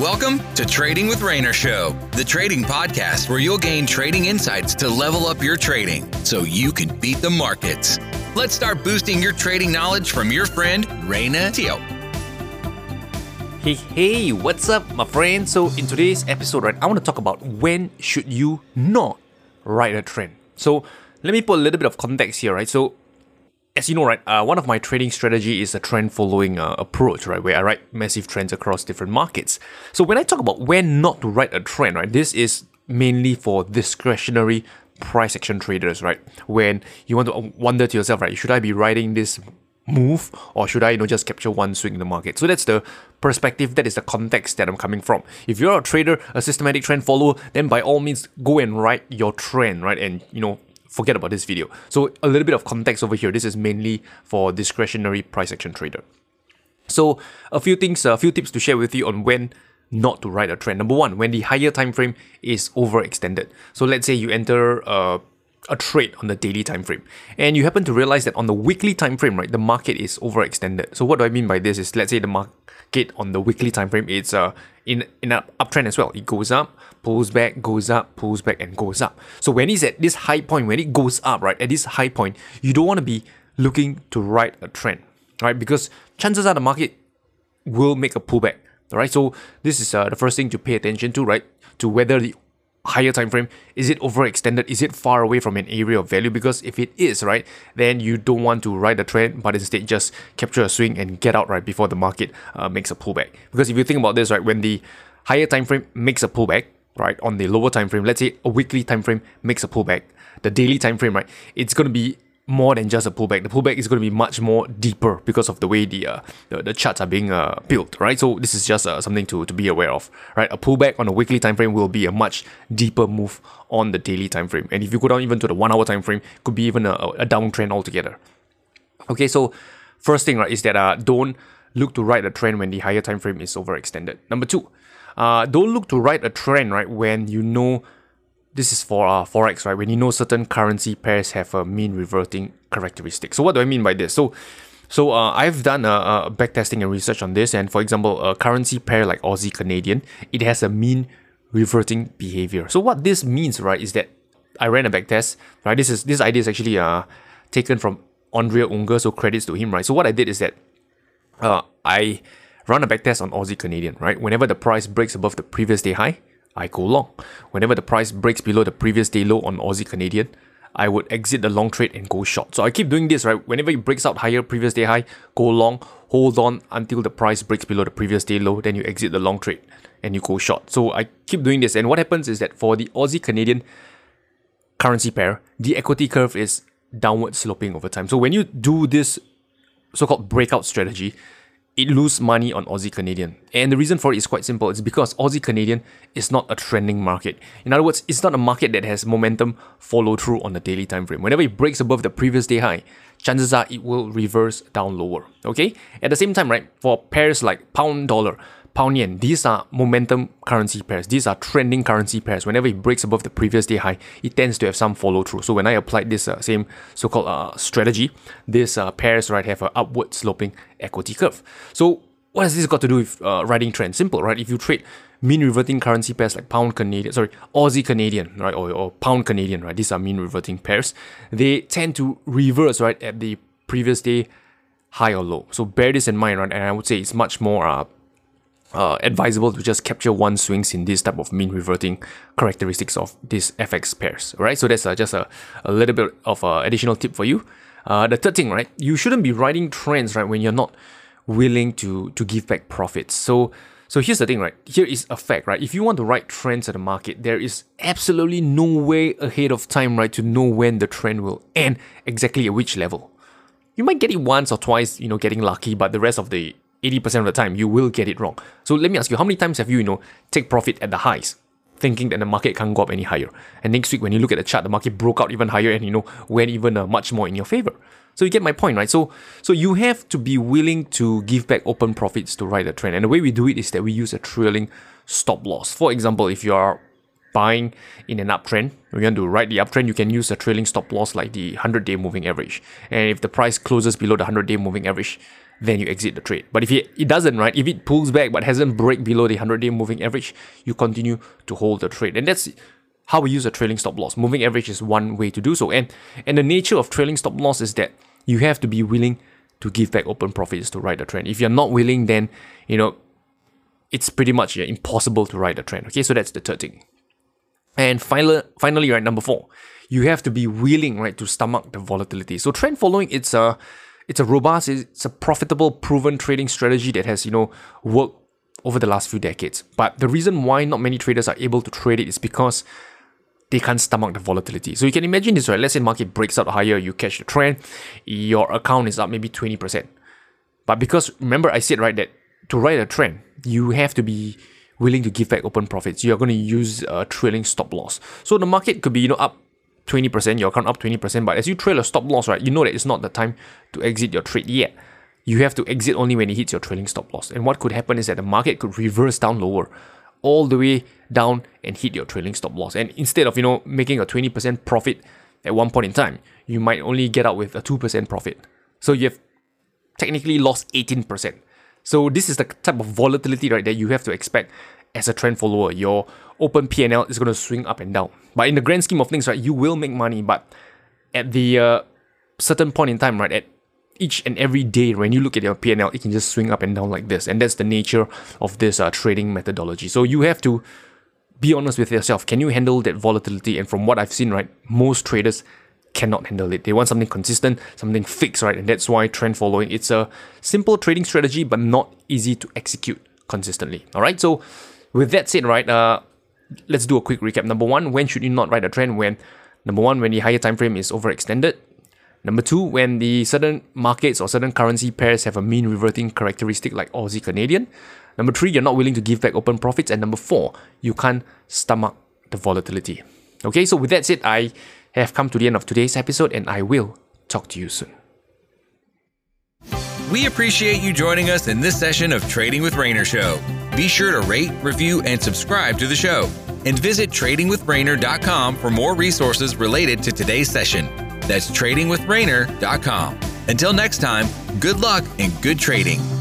Welcome to Trading with Rayner Show, the trading podcast where you'll gain trading insights to level up your trading so you can beat the markets. Let's start boosting your trading knowledge from your friend Rayner Teo. Hey, hey, what's up, my friend? So, in today's episode, right, I want to talk about when should you not ride a trend. So, let me put a little bit of context here, right? So, as you know, right, uh, one of my trading strategy is a trend following uh, approach, right, where I write massive trends across different markets. So when I talk about when not to write a trend, right, this is mainly for discretionary price action traders, right? When you want to wonder to yourself, right, should I be writing this move or should I, you know, just capture one swing in the market? So that's the perspective, that is the context that I'm coming from. If you're a trader, a systematic trend follower, then by all means go and write your trend, right? And you know, forget about this video. So a little bit of context over here. This is mainly for discretionary price action trader. So a few things, a few tips to share with you on when not to ride a trend. Number one, when the higher time frame is overextended. So let's say you enter a, a trade on the daily time frame, and you happen to realize that on the weekly time frame, right, the market is overextended. So what do I mean by this? Is let's say the market on the weekly time frame, it's uh in in an uptrend as well. It goes up, pulls back, goes up, pulls back, and goes up. So when it's at this high point, when it goes up, right, at this high point, you don't want to be looking to ride a trend, right? Because chances are the market will make a pullback. All right, so this is uh, the first thing to pay attention to, right? To whether the higher time frame? Is it overextended? Is it far away from an area of value? Because if it is right then you don't want to ride the trend but instead just capture a swing and get out right before the market uh, makes a pullback. Because if you think about this right when the higher time frame makes a pullback right on the lower time frame let's say a weekly time frame makes a pullback the daily time frame right it's going to be more than just a pullback. The pullback is going to be much more deeper because of the way the uh, the, the charts are being uh, built, right? So this is just uh, something to, to be aware of, right? A pullback on a weekly time frame will be a much deeper move on the daily time frame, and if you go down even to the one hour time frame, it could be even a, a downtrend altogether. Okay, so first thing right is that uh, don't look to ride a trend when the higher time frame is overextended. Number two, uh, don't look to ride a trend right when you know this is for uh, forex, right? When you know certain currency pairs have a mean reverting characteristic. So what do I mean by this? So so uh, I've done a, a backtesting and research on this, and for example, a currency pair like Aussie Canadian, it has a mean reverting behavior. So what this means, right, is that I ran a backtest, right? This is this idea is actually uh taken from Andrea Unger, so credits to him, right? So what I did is that uh I run a backtest on Aussie Canadian, right? Whenever the price breaks above the previous day high, I go long. Whenever the price breaks below the previous day low on Aussie Canadian, I would exit the long trade and go short. So I keep doing this, right? Whenever it breaks out higher previous day high, go long, hold on until the price breaks below the previous day low, then you exit the long trade and you go short. So I keep doing this. And what happens is that for the Aussie Canadian currency pair, the equity curve is downward sloping over time. So when you do this so called breakout strategy, it lose money on Aussie Canadian. And the reason for it is quite simple. It's because Aussie Canadian is not a trending market. In other words, it's not a market that has momentum follow through on the daily time frame. Whenever it breaks above the previous day high, chances are it will reverse down lower. Okay? At the same time, right, for pairs like pound dollar, pound yen, these are momentum currency pairs. These are trending currency pairs. Whenever it breaks above the previous day high, it tends to have some follow through. So when I applied this uh, same so-called uh, strategy, these uh, pairs right have an upward sloping equity curve. So what has this got to do with uh, riding trend? Simple, right? If you trade mean reverting currency pairs like pound Canadian, sorry, Aussie Canadian, right, or, or pound Canadian, right? These are mean reverting pairs. They tend to reverse, right, at the previous day high or low. So bear this in mind, right? And I would say it's much more uh, uh, advisable to just capture one swings in this type of mean reverting characteristics of these FX pairs, right? So that's uh, just a, a little bit of uh, additional tip for you. Uh, the third thing, right? You shouldn't be riding trends, right, when you're not willing to to give back profits. So so here's the thing, right? Here is a fact, right? If you want to ride trends at the market, there is absolutely no way ahead of time, right, to know when the trend will end exactly at which level. You might get it once or twice, you know, getting lucky, but the rest of the 80% of the time you will get it wrong. So let me ask you, how many times have you, you know, take profit at the highs, thinking that the market can't go up any higher? And next week when you look at the chart, the market broke out even higher and you know went even uh, much more in your favor. So you get my point, right? So so you have to be willing to give back open profits to ride the trend. And the way we do it is that we use a trailing stop loss. For example, if you are buying in an uptrend, we want to ride the uptrend, you can use a trailing stop loss like the 100 day moving average. And if the price closes below the 100 day moving average, then you exit the trade. But if it, it doesn't, right, if it pulls back but hasn't break below the 100 day moving average, you continue to hold the trade. And that's how we use a trailing stop loss. Moving average is one way to do so. And, and the nature of trailing stop loss is that you have to be willing to give back open profits to ride the trend. If you're not willing, then, you know, it's pretty much yeah, impossible to ride the trend. Okay, so that's the third thing. And finally, finally, right, number four, you have to be willing, right, to stomach the volatility. So trend following, it's a it's a robust, it's a profitable, proven trading strategy that has, you know, worked over the last few decades. But the reason why not many traders are able to trade it is because they can't stomach the volatility. So you can imagine this, right? Let's say market breaks out higher, you catch the trend, your account is up maybe 20%. But because remember I said right that to ride a trend, you have to be willing to give back open profits. You're going to use a trailing stop loss. So the market could be, you know, up 20%, your account up 20%, but as you trail a stop loss, right, you know that it's not the time to exit your trade yet. You have to exit only when it hits your trailing stop loss. And what could happen is that the market could reverse down lower, all the way down and hit your trailing stop loss. And instead of, you know, making a 20% profit at one point in time, you might only get out with a 2% profit. So you've technically lost 18%. So this is the type of volatility, right, that you have to expect as a trend follower. Your open PNL is going to swing up and down. But in the grand scheme of things, right, you will make money, but at the uh, certain point in time, right, at each and every day, when you look at your PNL, it can just swing up and down like this. And that's the nature of this uh, trading methodology. So you have to be honest with yourself. Can you handle that volatility? And from what I've seen, right, most traders cannot handle it. They want something consistent, something fixed, right? And that's why trend following. It's a simple trading strategy, but not easy to execute consistently. All right. So with that said, right, uh, let's do a quick recap. Number one, when should you not ride a trend? When number one, when the higher time frame is overextended. Number two, when the certain markets or certain currency pairs have a mean reverting characteristic like Aussie Canadian. Number three, you're not willing to give back open profits. And number four, you can't stomach the volatility. Okay, so with that said, I have come to the end of today's episode and I will talk to you soon. We appreciate you joining us in this session of Trading with Rayner Show. Be sure to rate, review, and subscribe to the show. And visit tradingwithrayner.com for more resources related to today's session. That's tradingwithrayner.com. Until next time, good luck and good trading.